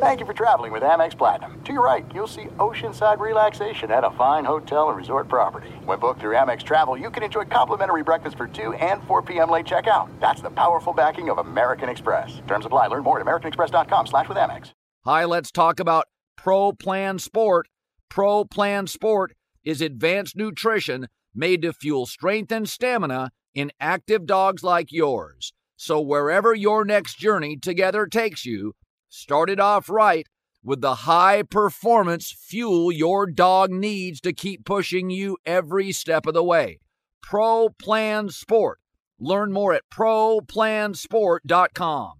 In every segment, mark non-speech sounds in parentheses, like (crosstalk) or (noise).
Thank you for traveling with Amex Platinum. To your right, you'll see oceanside relaxation at a fine hotel and resort property. When booked through Amex Travel, you can enjoy complimentary breakfast for 2 and 4 p.m. late checkout. That's the powerful backing of American Express. Terms apply. Learn more at americanexpress.com slash with Amex. Hi, let's talk about Pro Plan Sport. Pro Plan Sport is advanced nutrition made to fuel strength and stamina in active dogs like yours. So wherever your next journey together takes you, start it off right with the high performance fuel your dog needs to keep pushing you every step of the way. Pro Plan Sport. Learn more at ProPlansport.com.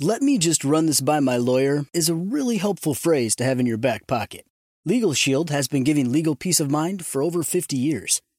Let me just run this by my lawyer is a really helpful phrase to have in your back pocket. Legal Shield has been giving legal peace of mind for over 50 years.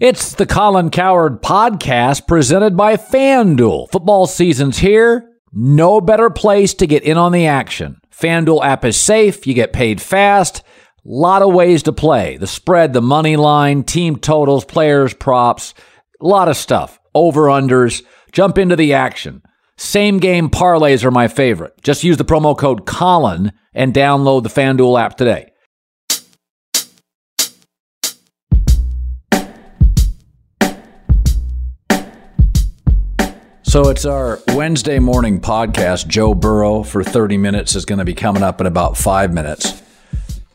It's the Colin Cowherd podcast presented by FanDuel. Football season's here. No better place to get in on the action. FanDuel app is safe. You get paid fast. Lot of ways to play. The spread, the money line, team totals, players, props, a lot of stuff. Over unders. Jump into the action. Same game parlays are my favorite. Just use the promo code Colin and download the FanDuel app today. So it's our Wednesday morning podcast. Joe Burrow for 30 minutes is going to be coming up in about five minutes.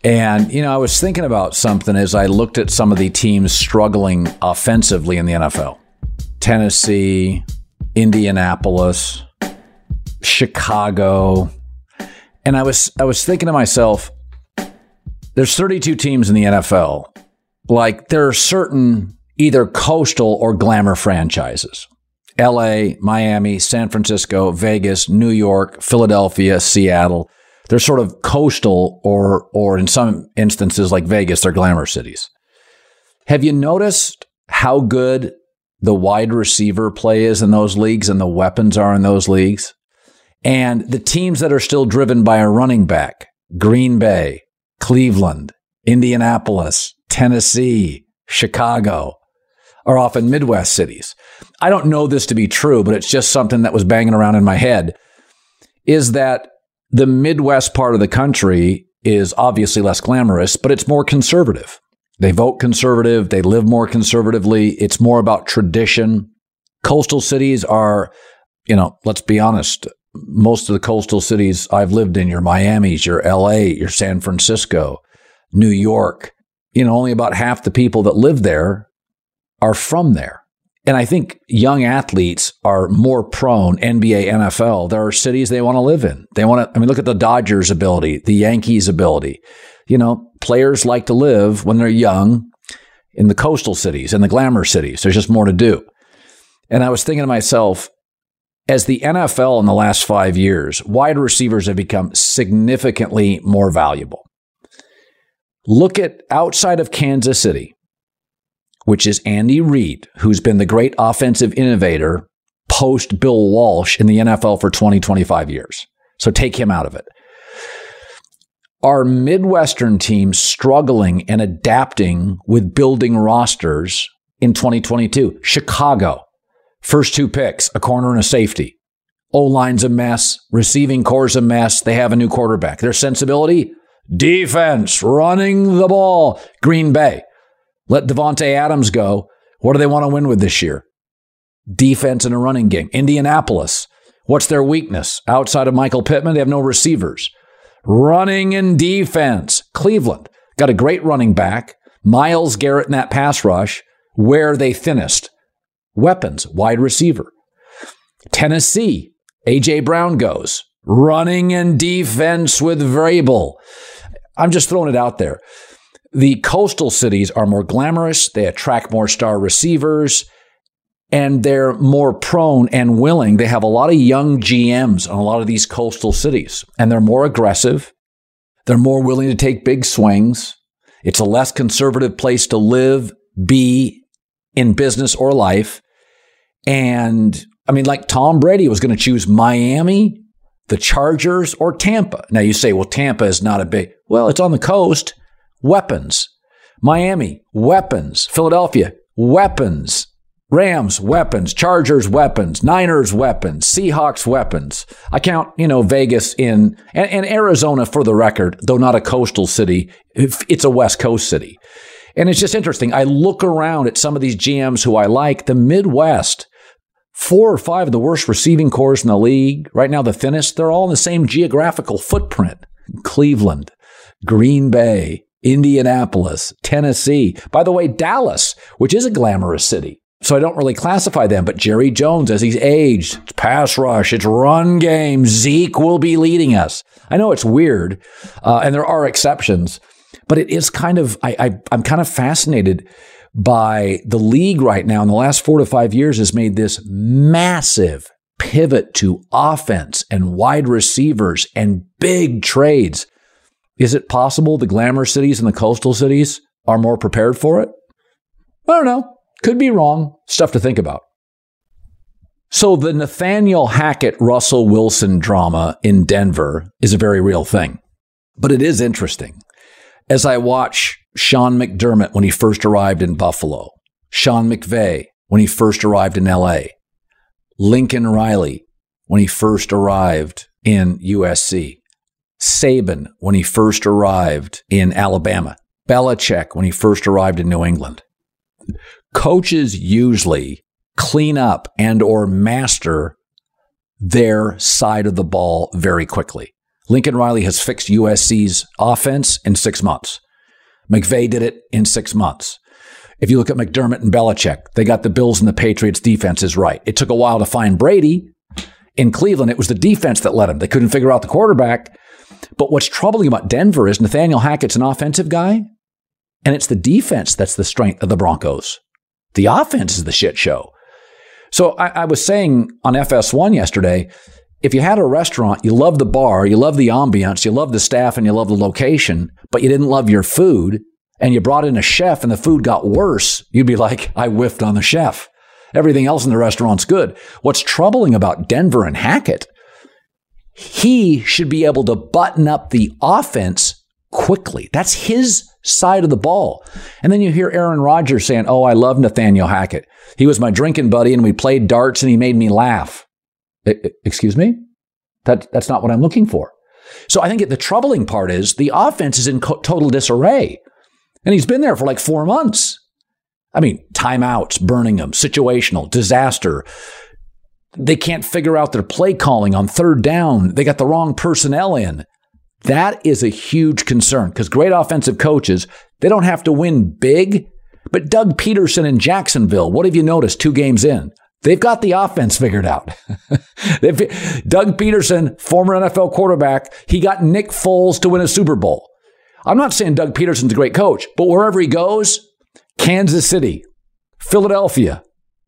And, you know, I was thinking about something as I looked at some of the teams struggling offensively in the NFL Tennessee, Indianapolis, Chicago. And I was, I was thinking to myself, there's 32 teams in the NFL. Like, there are certain either coastal or glamour franchises. LA, Miami, San Francisco, Vegas, New York, Philadelphia, Seattle. They're sort of coastal or or in some instances like Vegas, they're glamour cities. Have you noticed how good the wide receiver play is in those leagues and the weapons are in those leagues? And the teams that are still driven by a running back, Green Bay, Cleveland, Indianapolis, Tennessee, Chicago, are often Midwest cities. I don't know this to be true, but it's just something that was banging around in my head is that the Midwest part of the country is obviously less glamorous, but it's more conservative. They vote conservative, they live more conservatively, it's more about tradition. Coastal cities are, you know, let's be honest, most of the coastal cities I've lived in, your Miami's, your LA, your San Francisco, New York, you know, only about half the people that live there are from there. And I think young athletes are more prone, NBA, NFL. There are cities they want to live in. They want to, I mean, look at the Dodgers' ability, the Yankees' ability. You know, players like to live when they're young in the coastal cities and the glamour cities. There's just more to do. And I was thinking to myself, as the NFL in the last five years, wide receivers have become significantly more valuable. Look at outside of Kansas City, which is Andy Reid, who's been the great offensive innovator post Bill Walsh in the NFL for 20, 25 years. So take him out of it. Our Midwestern teams struggling and adapting with building rosters in 2022? Chicago, first two picks, a corner and a safety. O line's a mess, receiving core's a mess. They have a new quarterback. Their sensibility? Defense, running the ball. Green Bay, let Davante Adams go. What do they want to win with this year? Defense and a running game. Indianapolis. What's their weakness? Outside of Michael Pittman, they have no receivers. Running and defense. Cleveland. got a great running back, Myles Garrett in that pass rush. Where are they thinnest? Weapons, wide receiver. Tennessee, A.J. Brown goes. Running and defense with Vrabel. I'm just throwing it out there. The coastal cities are more glamorous, they attract more star receivers, and they're more prone and willing. They have a lot of young GMs on a lot of these coastal cities, and they're more aggressive. They're more willing to take big swings. It's a less conservative place to live, be in business or life. And I mean, like Tom Brady was going to choose Miami, the Chargers, or Tampa. Now you say, well, Tampa is not a big, well, it's on the coast weapons. Miami, weapons. Philadelphia, weapons. Rams, weapons. Chargers, weapons. Niners, weapons. Seahawks, weapons. I count, you know, Vegas in, and, and Arizona for the record, though not a coastal city, it's a West Coast city. And it's just interesting. I look around at some of these GMs who I like, the Midwest, four or five of the worst receiving cores in the league. Right now, the thinnest, they're all in the same geographical footprint. Cleveland, Green Bay, Indianapolis, Tennessee. By the way, Dallas, which is a glamorous city. So I don't really classify them, but Jerry Jones, as he's aged, it's pass rush, it's run game. Zeke will be leading us. I know it's weird, uh, and there are exceptions, but it is kind of, I, I, I'm kind of fascinated by the league right now in the last four to five years has made this massive pivot to offense and wide receivers and big trades. Is it possible the glamour cities and the coastal cities are more prepared for it? I don't know. Could be wrong. Stuff to think about. So, the Nathaniel Hackett Russell Wilson drama in Denver is a very real thing. But it is interesting. As I watch Sean McDermott when he first arrived in Buffalo, Sean McVay when he first arrived in LA, Lincoln Riley when he first arrived in USC, Saban when he first arrived in Alabama, Belichick when he first arrived in New England. Coaches usually clean up and or master their side of the ball very quickly. Lincoln Riley has fixed USC's offense in six months. McVay did it in six months. If you look at McDermott and Belichick, they got the Bills and the Patriots defenses right. It took a while to find Brady. In Cleveland, it was the defense that led him. They couldn't figure out the quarterback. But what's troubling about Denver is Nathaniel Hackett's an offensive guy, and it's the defense that's the strength of the Broncos. The offense is the shit show. So I, I was saying on FS1 yesterday, if you had a restaurant, you love the bar, you love the ambiance, you love the staff, and you love the location, but you didn't love your food, and you brought in a chef and the food got worse, you'd be like, I whiffed on the chef. Everything else in the restaurant's good. What's troubling about Denver and Hackett he should be able to button up the offense quickly. That's his side of the ball. And then you hear Aaron Rodgers saying, Oh, I love Nathaniel Hackett. He was my drinking buddy and we played darts and he made me laugh. excuse me? That, that's not what I'm looking for. So I think the troubling part is the offense is in co- total disarray. And he's been there for like four months. I mean, timeouts, burning them, situational, disaster, they can't figure out their play calling on third down. They got the wrong personnel in. That is a huge concern because great offensive coaches, they don't have to win big. But Doug Pederson in Jacksonville, what have you noticed two games in? They've got the offense figured out. (laughs) Doug Pederson, former NFL quarterback, he got Nick Foles to win a Super Bowl. I'm not saying Doug Pederson's a great coach, but wherever he goes, Kansas City, Philadelphia,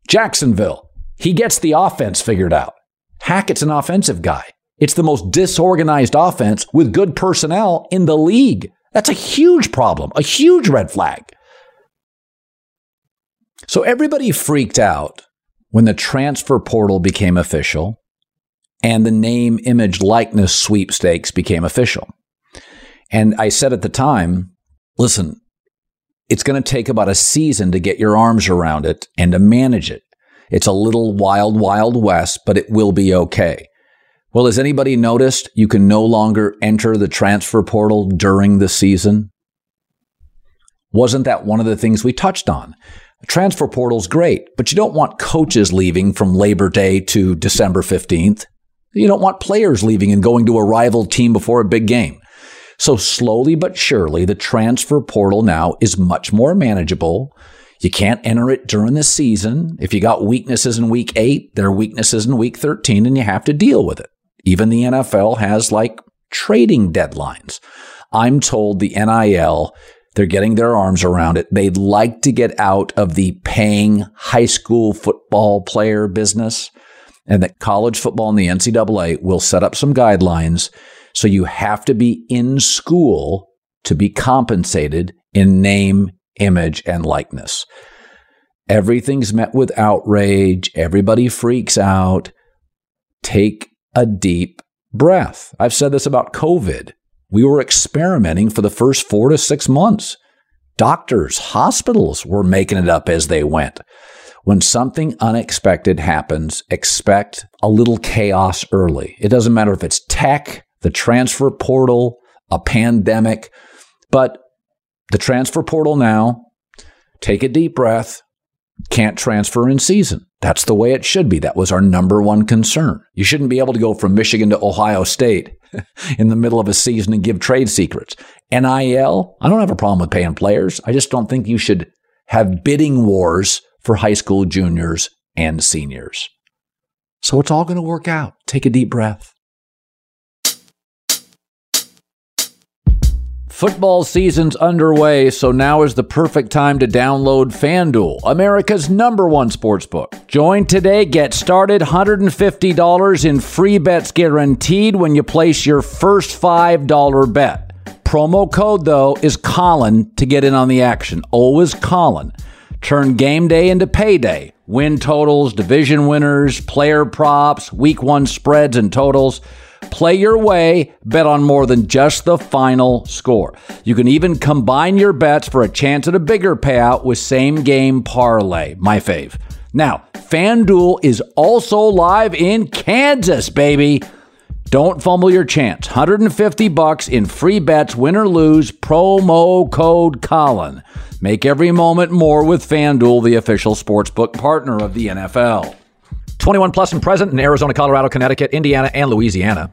Jacksonville, he gets the offense figured out. Hackett's an offensive guy. It's the most disorganized offense with good personnel in the league. That's a huge problem, a huge red flag. So everybody freaked out when the transfer portal became official and the name, image, likeness sweepstakes became official. And I said at the time, listen, it's going to take about a season to get your arms around it and to manage it. It's a little wild, wild west, but it will be okay. Well, has anybody noticed you can no longer enter the transfer portal during the season? Wasn't that one of the things we touched on? Transfer portal's great, but you don't want coaches leaving from Labor Day to December 15th. You don't want players leaving and going to a rival team before a big game. So slowly but surely, the transfer portal now is much more manageable. You can't enter it during the season. If you got weaknesses in week eight, there are weaknesses in week 13 and you have to deal with it. Even the NFL has like trading deadlines. I'm told the NIL, they're getting their arms around it. They'd like to get out of the paying high school football player business and that college football and the NCAA will set up some guidelines. So you have to be in school to be compensated in name, image, and likeness. Everything's met with outrage. Everybody freaks out. Take a deep breath. I've said this about COVID. We were experimenting for the first four to six months. Doctors, hospitals were making it up as they went. When something unexpected happens, expect a little chaos early. It doesn't matter if it's tech, the transfer portal, a pandemic, but the transfer portal now, take a deep breath, can't transfer in season. That's the way it should be. That was our number one concern. You shouldn't be able to go from Michigan to Ohio State (laughs) in the middle of a season and give trade secrets. NIL, I don't have a problem with paying players. I just don't think you should have bidding wars for high school juniors and seniors. So it's all going to work out. Take a deep breath. Football season's underway, so now is the perfect time to download FanDuel, America's number one sports book. Join today, get started, $150 in free bets guaranteed when you place your first $5 bet. Promo code, though, is Colin to get in on the action. Always Colin. Turn game day into payday. Win totals, division winners, player props, week one spreads and totals. Play your way, bet on more than just the final score. You can even combine your bets for a chance at a bigger payout with same game parlay, my fave. Now, FanDuel is also live in Kansas, baby. Don't fumble your chance. 150 bucks in free bets, win or lose, promo code Colin. Make every moment more with FanDuel, the official sportsbook partner of the NFL. 21 plus and present in Arizona, Colorado, Connecticut, Indiana, and Louisiana.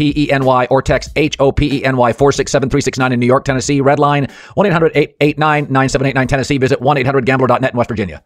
P E N Y or text H O P E N Y 467 369 in New York, Tennessee. Red line 1 800 889 9789 Tennessee. Visit 1 800 gambler.net in West Virginia.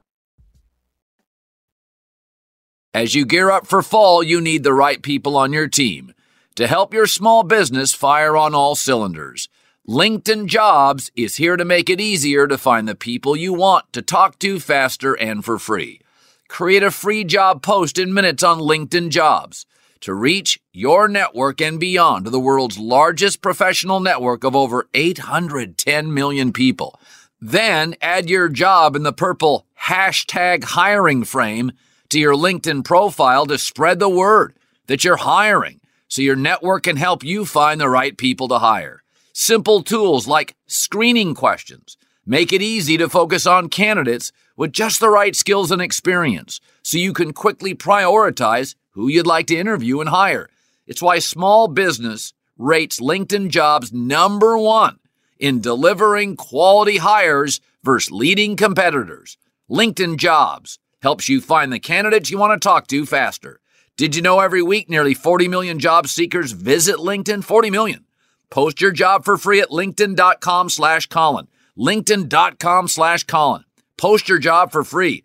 As you gear up for fall, you need the right people on your team to help your small business fire on all cylinders. LinkedIn Jobs is here to make it easier to find the people you want to talk to faster and for free. Create a free job post in minutes on LinkedIn Jobs to reach your network and beyond to the world's largest professional network of over 810 million people. Then add your job in the purple hashtag hiring frame to your LinkedIn profile to spread the word that you're hiring so your network can help you find the right people to hire. Simple tools like screening questions make it easy to focus on candidates with just the right skills and experience so you can quickly prioritize who you'd like to interview and hire. It's why small business rates LinkedIn jobs number one in delivering quality hires versus leading competitors. LinkedIn jobs helps you find the candidates you want to talk to faster. Did you know every week nearly 40 million job seekers visit LinkedIn? 40 million. Post your job for free at linkedin.com slash Colin. LinkedIn.com slash Colin. Post your job for free.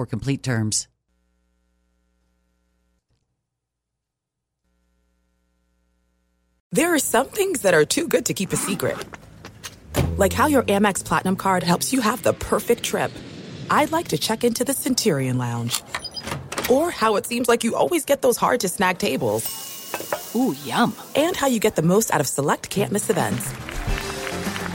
complete terms. There are some things that are too good to keep a secret. Like how your Amex Platinum card helps you have the perfect trip. I'd like to check into the Centurion Lounge. Or how it seems like you always get those hard to snag tables. Ooh, yum. And how you get the most out of select can't miss events.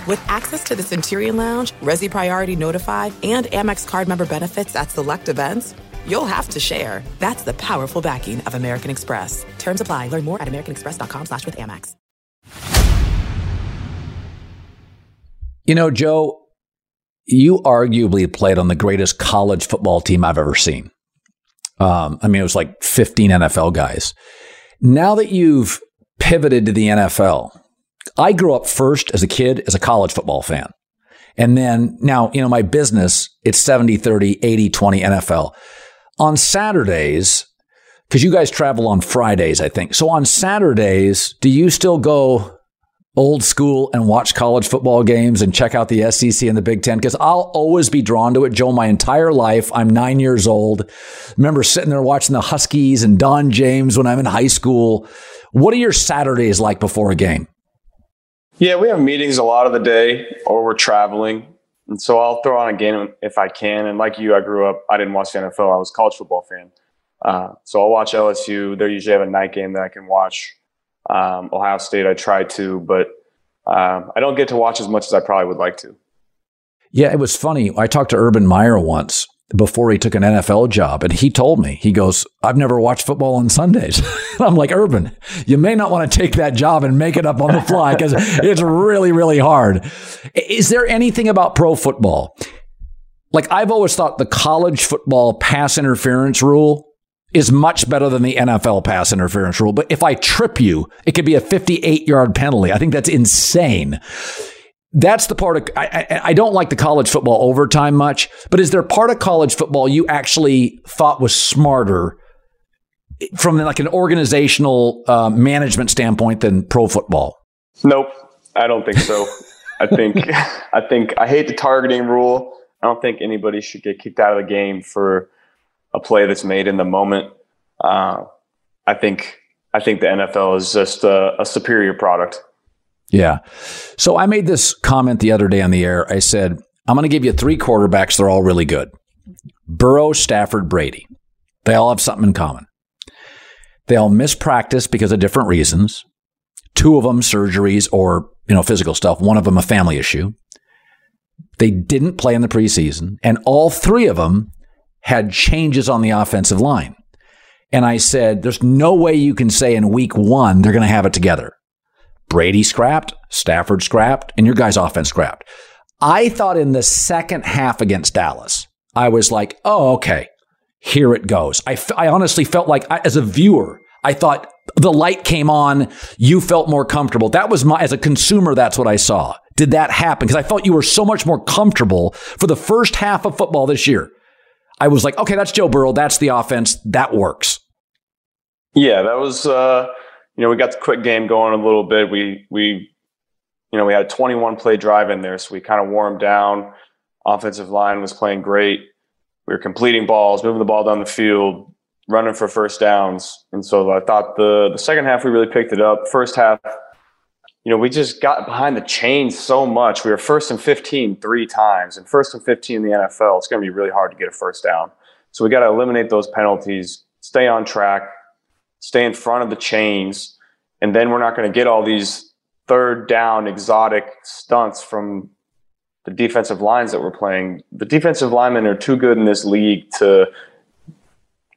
With access to the Centurion Lounge, Resy Priority Notify, and Amex card member benefits at select events, you'll have to share. That's the powerful backing of American Express. Terms apply. Learn more at americanexpress.com slash with Amex. You know, Joe, you arguably played on the greatest college football team I've ever seen. Um, I mean, it was like 15 NFL guys. Now that you've pivoted to the NFL, I grew up first as a kid as a college football fan. And then now, you know, my business, it's 70, 30, 80, 20 NFL. On Saturdays, because you guys travel on Fridays, I think. So on Saturdays, do you still go old school and watch college football games and check out the SEC and the Big Ten? Because I'll always be drawn to it, Joe, my entire life. I'm nine years old. Remember sitting there watching the Huskies and Don James when I'm in high school. What are your Saturdays like before a game? Yeah, we have meetings a lot of the day, or we're traveling, and so I'll throw on a game if I can. And like you, I grew up. I didn't watch the NFL. I was a college football fan, uh, so I'll watch LSU. They usually have a night game that I can watch. Um, Ohio State, I try to, but um, I don't get to watch as much as I probably would like to. Yeah, it was funny. I talked to Urban Meyer once, before he took an NFL job. And he told me, he goes, I've never watched football on Sundays. (laughs) I'm like, Urban, you may not want to take that job and make it up on the fly because (laughs) it's really, really hard. Is there anything about pro football? Like, I've always thought the college football pass interference rule is much better than the NFL pass interference rule. But if I trip you, it could be a 58 yard penalty. I think that's insane that's the part of I, I, I, don't like the college football overtime much, but is there part of college football you actually thought was smarter from like an organizational uh, management standpoint than pro football? Nope, I don't think so. (laughs) I think I think I hate the targeting rule. I don't think anybody should get kicked out of the game for a play that's made in the moment. Uh, I think I think the NFL is just a, a superior product. Yeah. So I made this comment the other day on the air. I said, I'm going to give you three quarterbacks. They're all really good Burrow, Stafford, Brady. They all have something in common. They all miss practice because of different reasons. Two of them surgeries or, you know, physical stuff. One of them a family issue. They didn't play in the preseason, and all three of them had changes on the offensive line. And I said, there's no way you can say in week one they're going to have it together. Brady scrapped, Stafford scrapped, and your guy's offense scrapped. I thought in the second half against Dallas, I was like, oh, okay, here it goes. I, f- I honestly felt like, I, as a viewer, I thought the light came on. You felt more comfortable. That was my, as a consumer, that's what I saw. Did that happen? Because I felt you were so much more comfortable for the first half of football this year. I was like, okay, that's Joe Burrow. That's the offense. That works. Yeah, that was, uh, you know, we got the quick game going a little bit. We we you know, we had a 21 play drive in there, so we kind of warmed down. Offensive line was playing great. We were completing balls, moving the ball down the field, running for first downs. And so I thought the the second half we really picked it up. First half, you know, we just got behind the chains so much. We were first and 15 three times, and first and 15 in the NFL, it's going to be really hard to get a first down. So we got to eliminate those penalties, stay on track, stay in front of the chains, and then we're not going to get all these third down exotic stunts from the defensive lines that we're playing. The defensive linemen are too good in this league to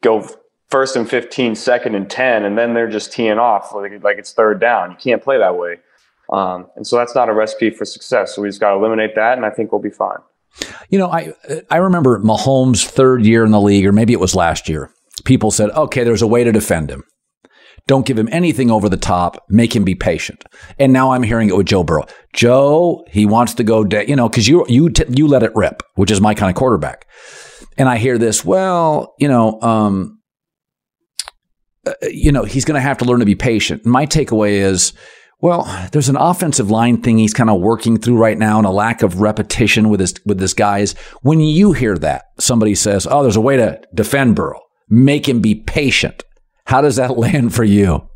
go first and 15, second and 10, and then they're just teeing off like, like it's third down. You can't play that way. Um, and so that's not a recipe for success. So we just got to eliminate that, and I think we'll be fine. You know, I I remember Mahomes' third year in the league, or maybe it was last year. People said, "Okay, there's a way to defend him." Don't give him anything over the top. Make him be patient. And now I'm hearing it with Joe Burrow. Joe, he wants to go, de- you know, because you you t- you let it rip, which is my kind of quarterback. And I hear this. Well, you know, um, uh, you know, he's going to have to learn to be patient. My takeaway is. Well, there's an offensive line thing he's kind of working through right now and a lack of repetition with his with this guys. When you hear that, somebody says, "Oh, there's a way to defend Burrow. Make him be patient." How does that (laughs) land for you?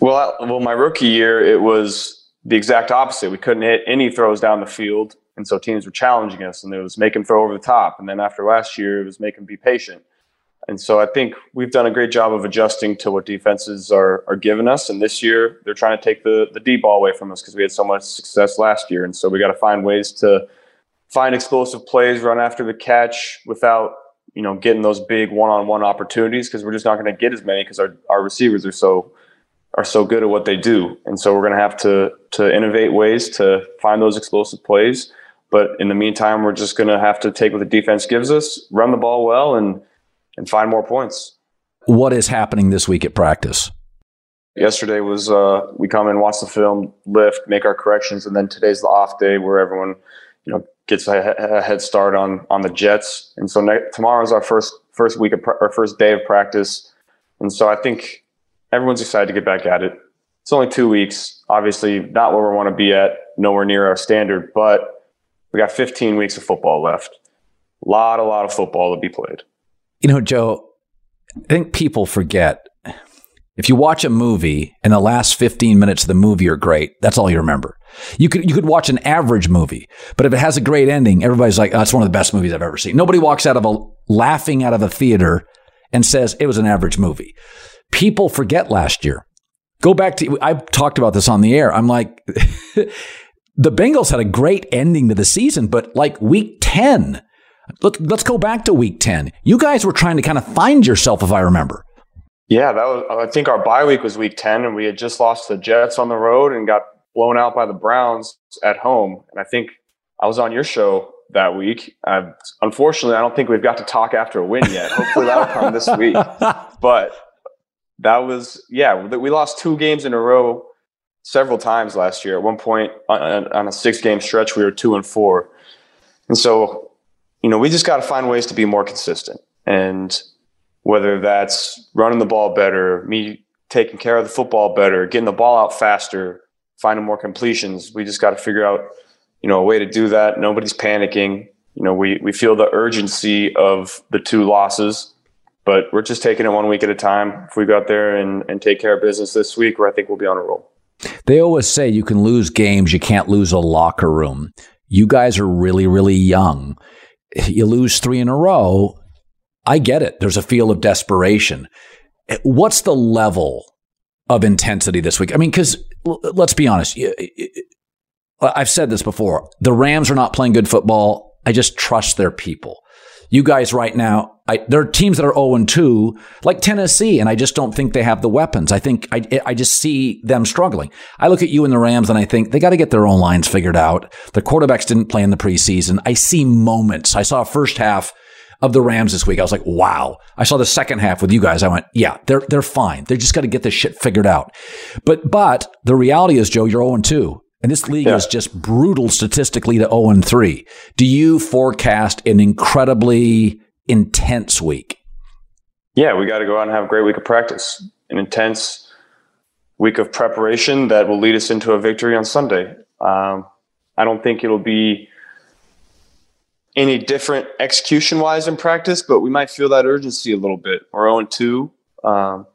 Well, well, my rookie year, it was the exact opposite. We couldn't hit any throws down the field, and so teams were challenging us, and it was make them throw over the top. And then after last year, it was make them be patient. And so I think we've done a great job of adjusting to what defenses are are giving us. And this year, they're trying to take the the deep ball away from us because we had so much success last year. And so we got to find ways to find explosive plays, run after the catch without you know getting those big one on one opportunities because we're just not going to get as many because our our receivers are so are so good at what they do. And so we're going to have to to innovate ways to find those explosive plays. But in the meantime, we're just going to have to take what the defense gives us, run the ball well, and and find more points. What is happening this week at practice? Yesterday was uh, we come and watch the film, lift, make our corrections, and then today's the off day where everyone, you know, gets a, a head start on on the Jets. And so ne- is our first first week of our first day of practice, and so I think everyone's excited to get back at it. It's only two weeks. Obviously, not where we want to be at, nowhere near our standard, but we got 15 weeks of football left. A lot, a lot of football to be played. You know, Joe, I think people forget if you watch a movie and the last 15 minutes of the movie are great, that's all you remember. You could you could watch an average movie, but if it has a great ending, everybody's like, oh, "That's one of the best movies I've ever seen." Nobody walks out of a laughing out of a theater and says it was an average movie people forget last year. Go back to, I talked about this on the air. I'm like, (laughs) the Bengals had a great ending to the season, but like week 10, let, let's go back to week 10. You guys were trying to kind of find yourself, if I remember. Yeah, that was, I think our bye week was week 10, and we had just lost the Jets on the road and got blown out by the Browns at home. And I think I was on your show that week. Uh, unfortunately, I don't think we've got to talk after a win yet. Hopefully, that'll come this week. (laughs) But that was yeah. We lost two games in a row several times last year. At one point on, on a six game stretch, we were two and four, and so you know we just got to find ways to be more consistent. And whether that's running the ball better, me taking care of the football better, getting the ball out faster, finding more completions, we just got to figure out you know a way to do that. Nobody's panicking. You know, we we feel the urgency of the two losses but we're just taking it one week at a time. If we go out there and, and take care of business this week, where I think we'll be on a roll. They always say you can lose games, you can't lose a locker room. You guys are really, really young. You lose three in a row. I get it. There's a feel of desperation. Eh, what's the level of intensity this week? I mean, because let's be honest. I've said this before. The Rams are not playing good football. I just trust their people. You guys right now, I, there are teams that are 0 2, like Tennessee, and I just don't think they have the weapons. I think I, eh, I just see them struggling. I look at you and the Rams and I think they got to get their own lines figured out. The quarterbacks didn't play in the preseason. I see moments. I saw first half of the Rams this week. I was like, wow. I saw the second half with you guys. I went, yeah, they're they're fine. They just got to get this shit figured out. But but the reality is, Joe, you're 0 2. And this league yeah. is just brutal statistically to 0 and 3. Do you forecast an incredibly intense week? Yeah, we got to go out and have a great week of practice, an intense week of preparation that will lead us into a victory on Sunday. Um, I don't think it'll be any different execution wise in practice, but we might feel that urgency a little bit. We're 0 2, um,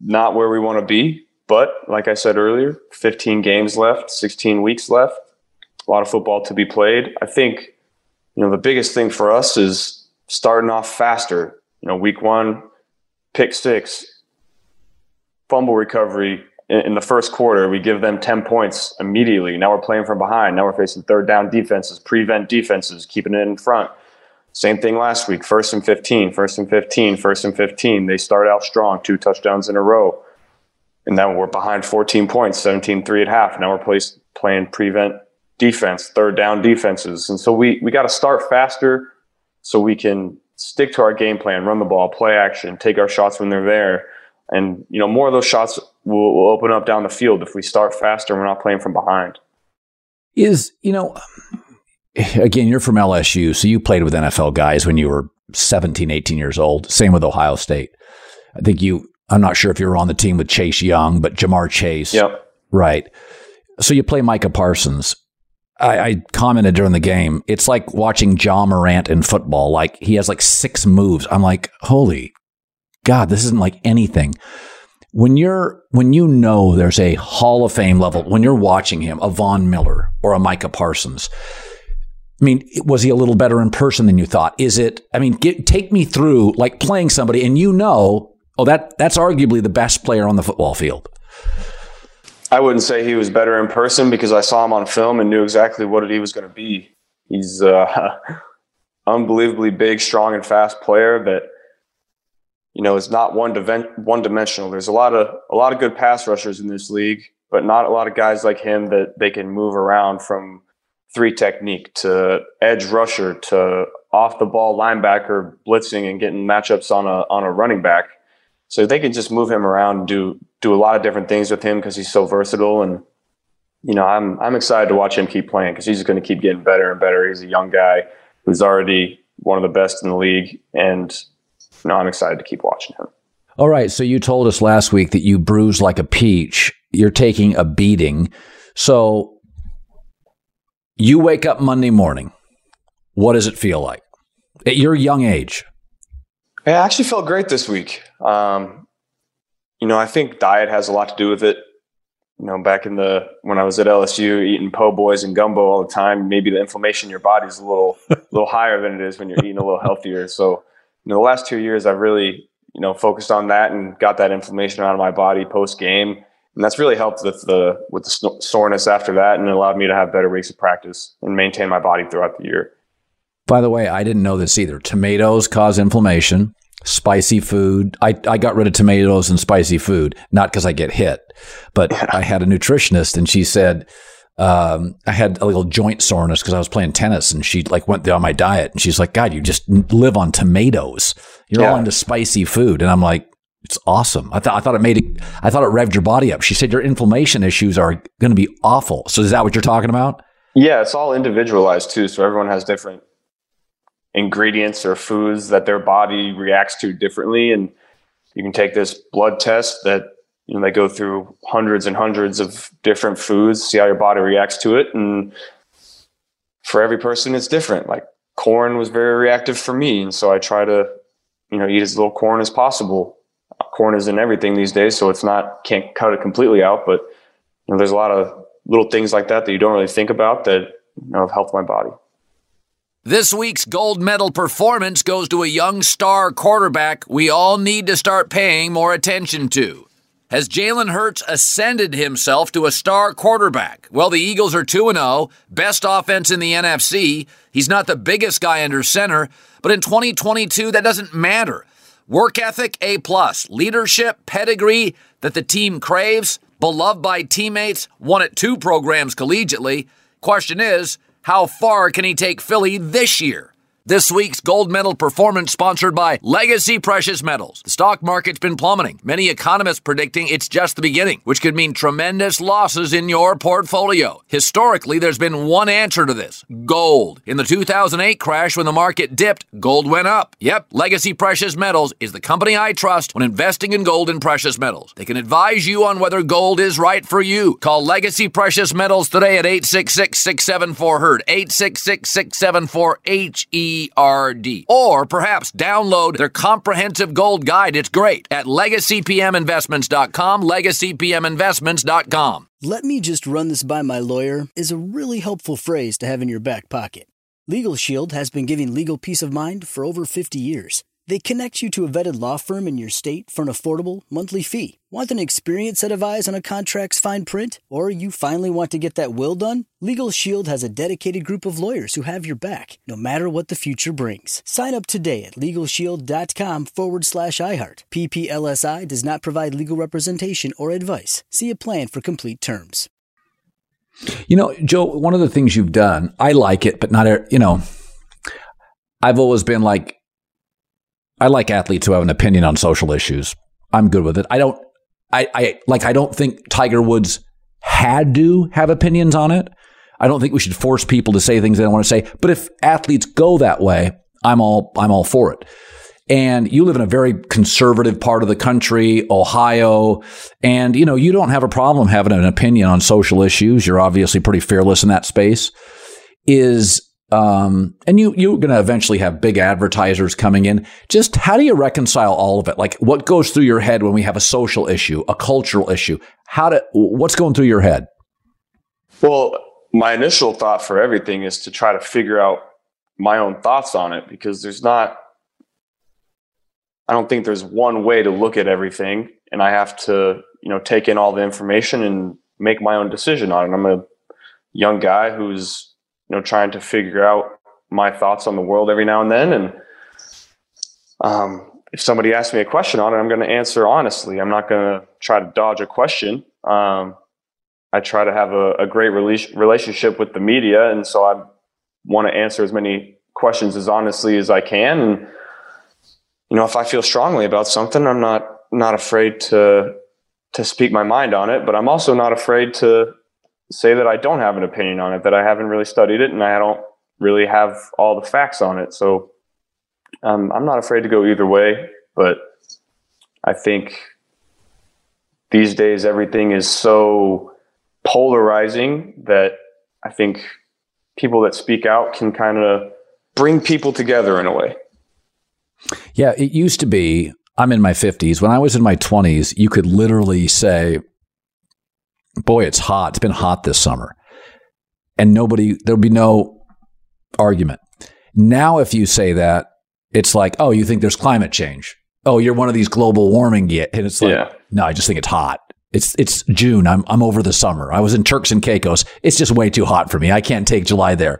not where we want to be, but like I said earlier, 15 games left, 16 weeks left, a lot of football to be played. I think, you know, the biggest thing for us is starting off faster. You know, week one, pick six, fumble recovery in, the first quarter. We give them 10 points immediately. Now we're playing from behind. Now we're facing third down defenses, prevent defenses, keeping it in front. Same thing last week, first and 15, first and 15, first and 15. They start out strong, two touchdowns in a row and then we're behind 14 points, 17-3 at half. Now we're playing prevent defense, third down defenses, and so we we got to start faster so we can stick to our game plan, run the ball, play action, take our shots when they're there, and you know more of those shots will, will open up down the field if we start faster and we're not playing from behind. Is you know. Again, you're from LSU, so you played with NFL guys when you were 17, 18 years old. Same with Ohio State. I think you I'm not sure if you were on the team with Chase Young, but Ja'Marr Chase. Yep. Right. So you play Micah Parsons. I, I, commented during the game. It's like watching Ja Morant in football. Like he has like six moves. I'm like, holy God, this isn't like anything. When you're when you know there's a Hall of Fame level when you're watching him, a Von Miller or a Micah Parsons. I mean, was he a little better in person than you thought? Is it? I mean, get, take me through like playing somebody, and you know, oh, that that's arguably the best player on the football field. I wouldn't say he was better in person because I saw him on film and knew exactly what he was going to be. He's uh, (laughs) unbelievably big, strong, and fast player that you know is not one one dimensional. There's a lot of a lot of good pass rushers in this league, but not a lot of guys like him that they can move around from three technique to edge rusher to off the ball linebacker blitzing and getting matchups on a on a running back. So they can just move him around and do do a lot of different things with him because he's so versatile and you know I'm I'm excited to watch him keep playing because he's going to keep getting better and better. He's a young guy who's already one of the best in the league and know I'm excited to keep watching him. All right, so you told us last week that you bruise like a peach. You're taking a beating. So you wake up Monday morning. What does it feel like at your young age? I actually felt great this week. Um, you know, I think diet has a lot to do with it. You know, back in the when I was at LSU, eating po' boys and gumbo all the time, maybe the inflammation in your body is a little, (laughs) little higher than it is when you're eating a little healthier. So, you know, the last two years, I've really, you know, focused on that and got that inflammation out of my body post game and that's really helped with the with the soreness after that, and it allowed me to have better weeks of practice and maintain my body throughout the year. By the way, I didn't know this either. Tomatoes cause inflammation. Spicy food. I, I got rid of tomatoes and spicy food, not because I get hit, but. (laughs) I had a nutritionist and she said, um, I had a little joint soreness because I was playing tennis and she like went on my diet and she's like, God, you just live on tomatoes. You're yeah. all into spicy food. And I'm like, it's awesome. I thought I thought it made it. I thought it revved your body up. She said your inflammation issues are going to be awful. So is that what you're talking about? Yeah, it's all individualized too. So everyone has different ingredients or foods that their body reacts to differently, and you can take this blood test that you know they go through hundreds and hundreds of different foods, see how your body reacts to it, and for every person it's different. Like corn was very reactive for me, and so I try to you know eat as little corn as possible corn is in everything these days, so it's not can't cut it completely out. But you know, there's a lot of little things like that that you don't really think about that you know, have helped my body. This week's gold medal performance goes to a young star quarterback we all need to start paying more attention to. Has Jalen Hurts ascended himself to a star quarterback? Well, the Eagles are 2 0, best offense in the NFC. He's not the biggest guy under center, but in 2022, that doesn't matter. Work ethic A plus, leadership, pedigree that the team craves, beloved by teammates, won at two programs collegiately. Question is, how far can he take Philly this year? This week's gold medal performance sponsored by Legacy Precious Metals. The stock market's been plummeting. Many economists predicting it's just the beginning, which could mean tremendous losses in your portfolio. Historically, there's been one answer to this gold. In the 2008 crash, when the market dipped, gold went up. Yep, Legacy Precious Metals is the company I trust when investing in gold and precious metals. They can advise you on whether gold is right for you. Call Legacy Precious Metals today at 866 674 HERD, 866 674 HE. ERD. Or perhaps download their comprehensive gold guide. It's great at legacypminvestments.com, legacypminvestments.com. Let me just run this by my lawyer is a really helpful phrase to have in your back pocket. Legal Shield has been giving legal peace of mind for over 50 years. They connect you to a vetted law firm in your state for an affordable monthly fee. Want an experienced set of eyes on a contract's fine print? Or you finally want to get that will done? Legal Shield has a dedicated group of lawyers who have your back, no matter what the future brings. Sign up today at LegalShield.com forward slash iHeart. PPLSI does not provide legal representation or advice. See a plan for complete terms. You know, Joe, one of the things you've done, I like it, but not, you know, I've always been like, I like athletes who have an opinion on social issues. I'm good with it. I don't, I, I like, I don't think Tiger Woods had to have opinions on it. I don't think we should force people to say things they don't want to say. But if athletes go that way, I'm all, I'm all for it. And you live in a very conservative part of the country, Ohio, and you know, you don't have a problem having an opinion on social issues. You're obviously pretty fearless in that space. Is um, and you you're going to eventually have big advertisers coming in. Just how do you reconcile all of it? Like, what goes through your head when we have a social issue, a cultural issue? How to what's going through your head? Well, my initial thought for everything is to try to figure out my own thoughts on it because there's not. I don't think there's one way to look at everything, and I have to you know take in all the information and make my own decision on it. I'm a young guy who's you know trying to figure out my thoughts on the world every now and then. And um, if somebody asks me a question on it i'm going to answer honestly. I'm not going to try to dodge a question. Um, i try to have a, a great rela- relationship with the media. And so i want to answer as many questions as honestly as i can. And you know if i feel strongly about something i'm not not afraid to to speak my mind on it. But i'm also not afraid to say that I don't have an opinion on it, that I haven't really studied it, and I don't really have all the facts on it. So um, I'm not afraid to go either way, but I think these days everything is so polarizing that I think people that speak out can kind of bring people together in a way. Yeah, it used to be. I'm in my 50s. When I was in my 20s, you could literally say, boy, it's hot. It's been hot this summer. And nobody, there'll be no argument. Now, if you say that, it's like, oh, you think there's climate change. Oh, you're one of these global warming yet. And it's like, yeah. no, I just think it's hot. It's it's June. I'm I'm over the summer. I was in Turks and Caicos. It's just way too hot for me. I can't take July there.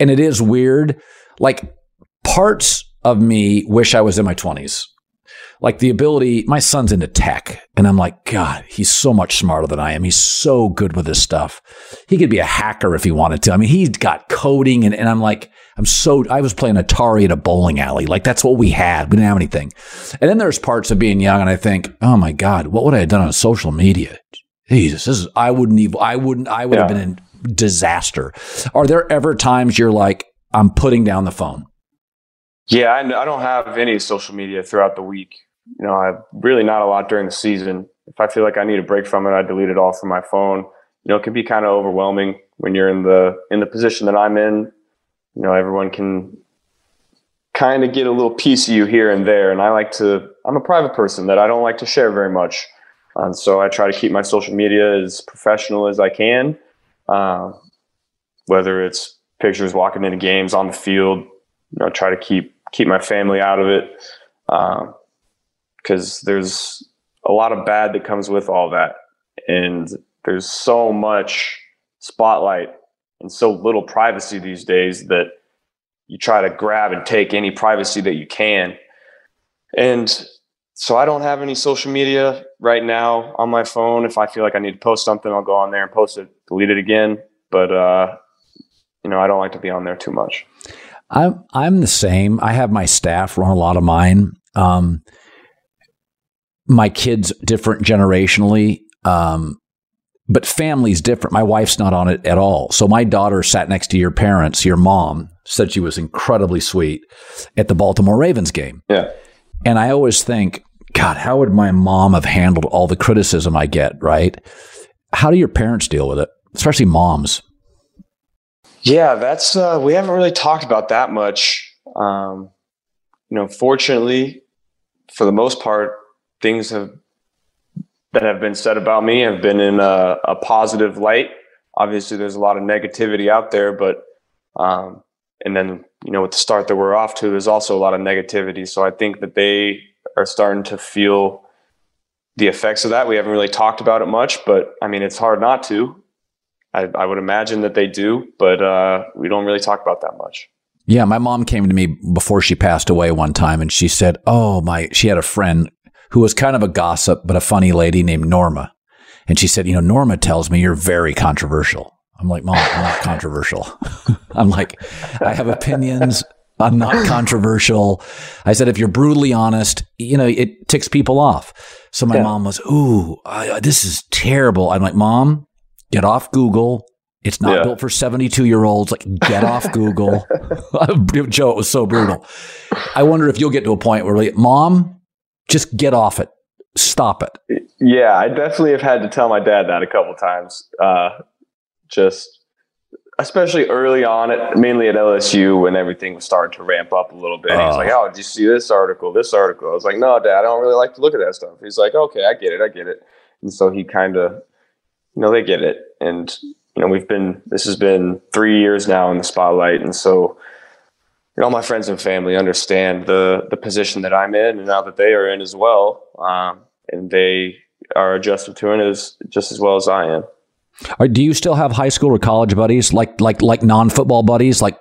And it is weird. Like parts of me wish I was in my 20s like the ability, my son's into tech. And I'm like, God, he's so much smarter than I am. He's so good with this stuff. He could be a hacker if he wanted to. I mean, he's got coding. And, and I'm like, I'm so, I was playing Atari at a bowling alley. Like that's what we had. We didn't have anything. And then there's parts of being young and I think, oh my God, what would I have done on social media? Jesus, this is, I wouldn't even, I wouldn't, I would yeah. have been in disaster. Are there ever times you're like, I'm putting down the phone? Yeah, I, I don't have any social media throughout the week you know, I really not a lot during the season. If I feel like I need a break from it, I delete it all from my phone. You know, it can be kind of overwhelming when you're in the in the position that I'm in. You know, everyone can kind of get a little piece of you here and there, and I like to. I'm a private person that I don't like to share very much, and so I try to keep my social media as professional as I can. Uh, whether it's pictures walking into games on the field, you know, try to keep keep my family out of it. Uh, because there's a lot of bad that comes with all that. And there's so much spotlight and so little privacy these days that you try to grab and take any privacy that you can. And so I don't have any social media right now on my phone. If I feel like I need to post something, I'll go on there and post it, delete it again. But uh, you know, I don't like to be on there too much. I'm I'm the same. I have my staff run a lot of mine. Um, my kids different generationally. Um, but family's different. My wife's not on it at all. So my daughter sat next to your parents, your mom said she was incredibly sweet at the Baltimore Ravens game. Yeah. And I always think, God, how would my mom have handled all the criticism I get, right? How do your parents deal with it? Especially moms. Yeah, that's uh, we haven't really talked about that much. Um, you know, fortunately, for the most part, things have that have been said about me have been in a, a positive light. Obviously, there's a lot of negativity out there, but um, and then you know with the start that we're off to, there's also a lot of negativity. So I think that they are starting to feel the effects of that. We haven't really talked about it much, but I mean, it's hard not to. I, I would imagine that they do, but uh, we don't really talk about that much. Yeah, my mom came to me before she passed away one time, and she said, "Oh my," she had a friend who was kind of a gossip, but a funny lady named Norma. And she said, You know, Norma tells me you're very controversial. I'm like, Mom, I'm not controversial. (laughs) I'm like, I have opinions. I'm not controversial. I said, if you're brutally honest, you know, it ticks people off. So my yeah. mom was, Ooh, I, this is terrible. I'm like, Mom, get off Google. It's not yeah. built for 72 year olds. Like, get off (laughs) Google. (laughs) Joe, it was so brutal. I wonder if you'll get to a point where, like, Mom, just get off it. Stop it. Yeah, I definitely have had to tell my dad that a couple times. Uh, just especially early on, at, mainly at LSU when everything was starting to ramp up a little bit. He's like, "Oh, did you see this article? This article?" I was like, "No, Dad, I don't really like to look at that stuff." He's like, "Okay, I get it, I get it." And so he kind of, you know, they get it, and you know, we've been this has been three years now in the spotlight, and so you know, all my friends and family understand the the position that I'm in, and now that they are in as well, um, and they are adjusted to it as just as well as I am. Do you still have high school or college buddies, like like like non football buddies, like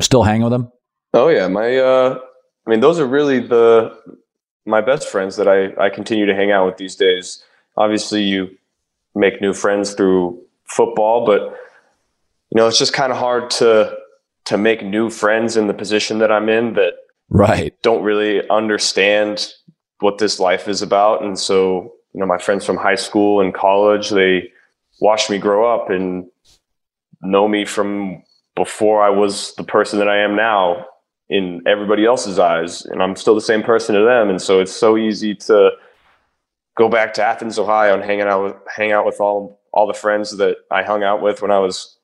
still hang with them? Oh yeah, my uh, I mean, those are really the my best friends that I I continue to hang out with these days. Obviously, you make new friends through football, but you know, it's just kind of hard to to make new friends in the position that I'm in that right don't really understand what this life is about, and so you know, my friends from high school and college they watched me grow up and know me from before I was the person that I am now in everybody else's eyes. And I'm still the same person to them. And so it's so easy to go back to Athens, Ohio and hang out with, hang out with all, all the friends that I hung out with when I was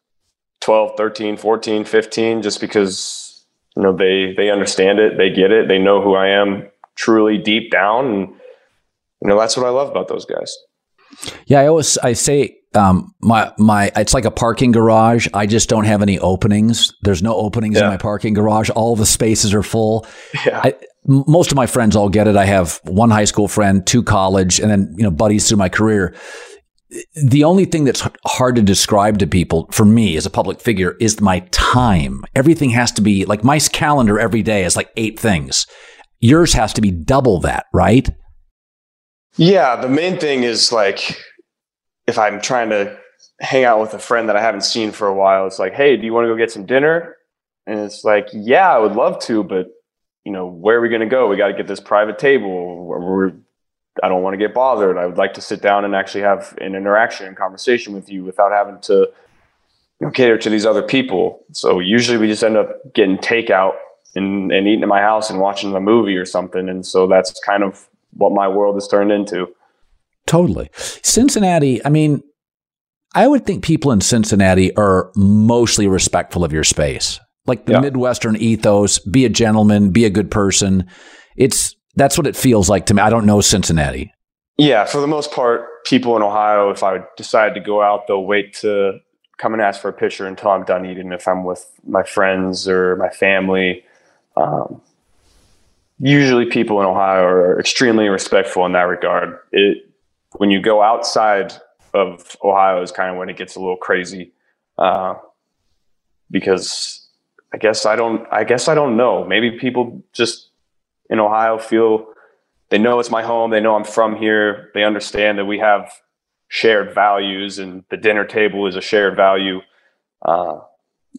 12, 13, 14, 15, just because, you know, they, they understand it, they get it, they know who I am truly deep down. And, you know, that's what I love about those guys. Yeah, I always I say um, my my it's like a parking garage. I just don't have any openings. There's no openings yeah. in my parking garage. All the spaces are full. Yeah. I, most of my friends all get it. I have one high school friend, two college, and then you know buddies through my career. The only thing that's hard to describe to people for me as a public figure is my time. Everything has to be like my calendar every day is like eight things. Yours has to be double that, right? Yeah, the main thing is like if I'm trying to hang out with a friend that I haven't seen for a while, it's like, hey, do you want to go get some dinner? And it's like, yeah, I would love to, but you know, where are we going to go? We got to get this private table. We're, I don't want to get bothered. I would like to sit down and actually have an interaction and conversation with you without having to you know, cater to these other people. So usually we just end up getting takeout and, and eating at my house and watching a movie or something. And so that's kind of what my world has turned into. Totally. Cincinnati, I mean, I would think people in Cincinnati are mostly respectful of your space. Like the yeah. Midwestern ethos, be a gentleman, be a good person. It's that's what it feels like to me. I don't know Cincinnati. Yeah, for the most part, people in Ohio, if I decide to go out, they'll wait to come and ask for a picture until I'm done eating. If I'm with my friends or my family, um, usually people in Ohio are extremely respectful in that regard. It when you go outside of Ohio is kind of when it gets a little crazy, uh, because I guess I don't I guess I don't know. Maybe people just in Ohio feel they know it's my home. They know I'm from here. They understand that we have shared values, and the dinner table is a shared value. Uh,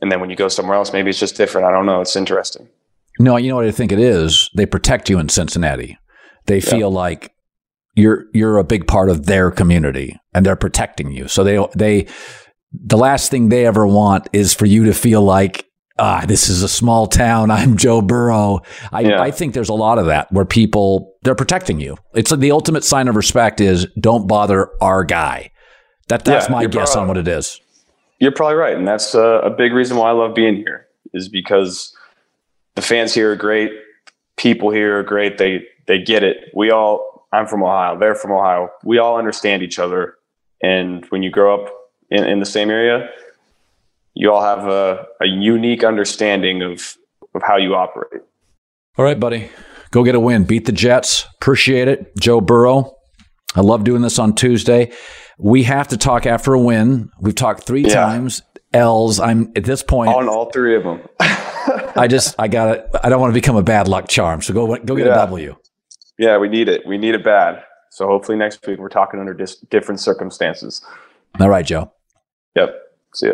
and then when you go somewhere else, maybe it's just different. I don't know. It's interesting. No, you know what I think it is? They protect you in Cincinnati. They feel yeah. like you're you're a big part of their community and they're protecting you. So they they the last thing they ever want is for you to feel like ah this is a small town. (laughs) I'm Joe Burrow. I yeah. I think there's a lot of that where people they're protecting you. It's like the ultimate sign of respect is don't bother our guy. That that's yeah, my guess probably, on what it is. You're probably right, and that's a, a big reason why I love being here is because the fans here are great. People here are great. They they get it. We all. I'm from Ohio. They're from Ohio. We all understand each other. And when you grow up in, in the same area, you all have a, a unique understanding of of how you operate. All right, buddy. Go get a win. Beat the Jets. Appreciate it. Joe Burrow. I love doing this on Tuesday. We have to talk after a win. We've talked three yeah. times. L's. I'm at this point on all three of them. (laughs) I just I got it. I don't want to become a bad luck charm. So go go get yeah. a W. Yeah, we need it. We need it bad. So hopefully next week we're talking under dis- different circumstances. All right, Joe. Yep. See ya.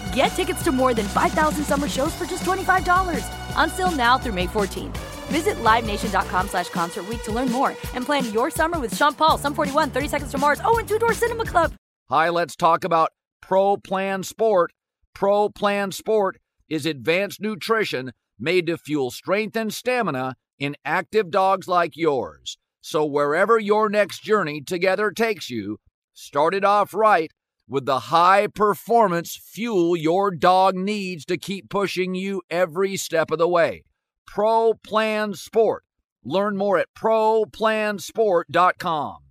Get tickets to more than 5,000 summer shows for just $25. Until now through May 14th. Visit LiveNation.com slash Concert Week to learn more and plan your summer with Sean Paul, Sum 41, 30 Seconds to Mars, oh, and Two Door Cinema Club. Hi, let's talk about Pro Plan Sport. Pro Plan Sport is advanced nutrition made to fuel strength and stamina in active dogs like yours. So wherever your next journey together takes you, start it off right with the high performance fuel your dog needs to keep pushing you every step of the way. Pro Plan Sport. Learn more at ProPlansport.com.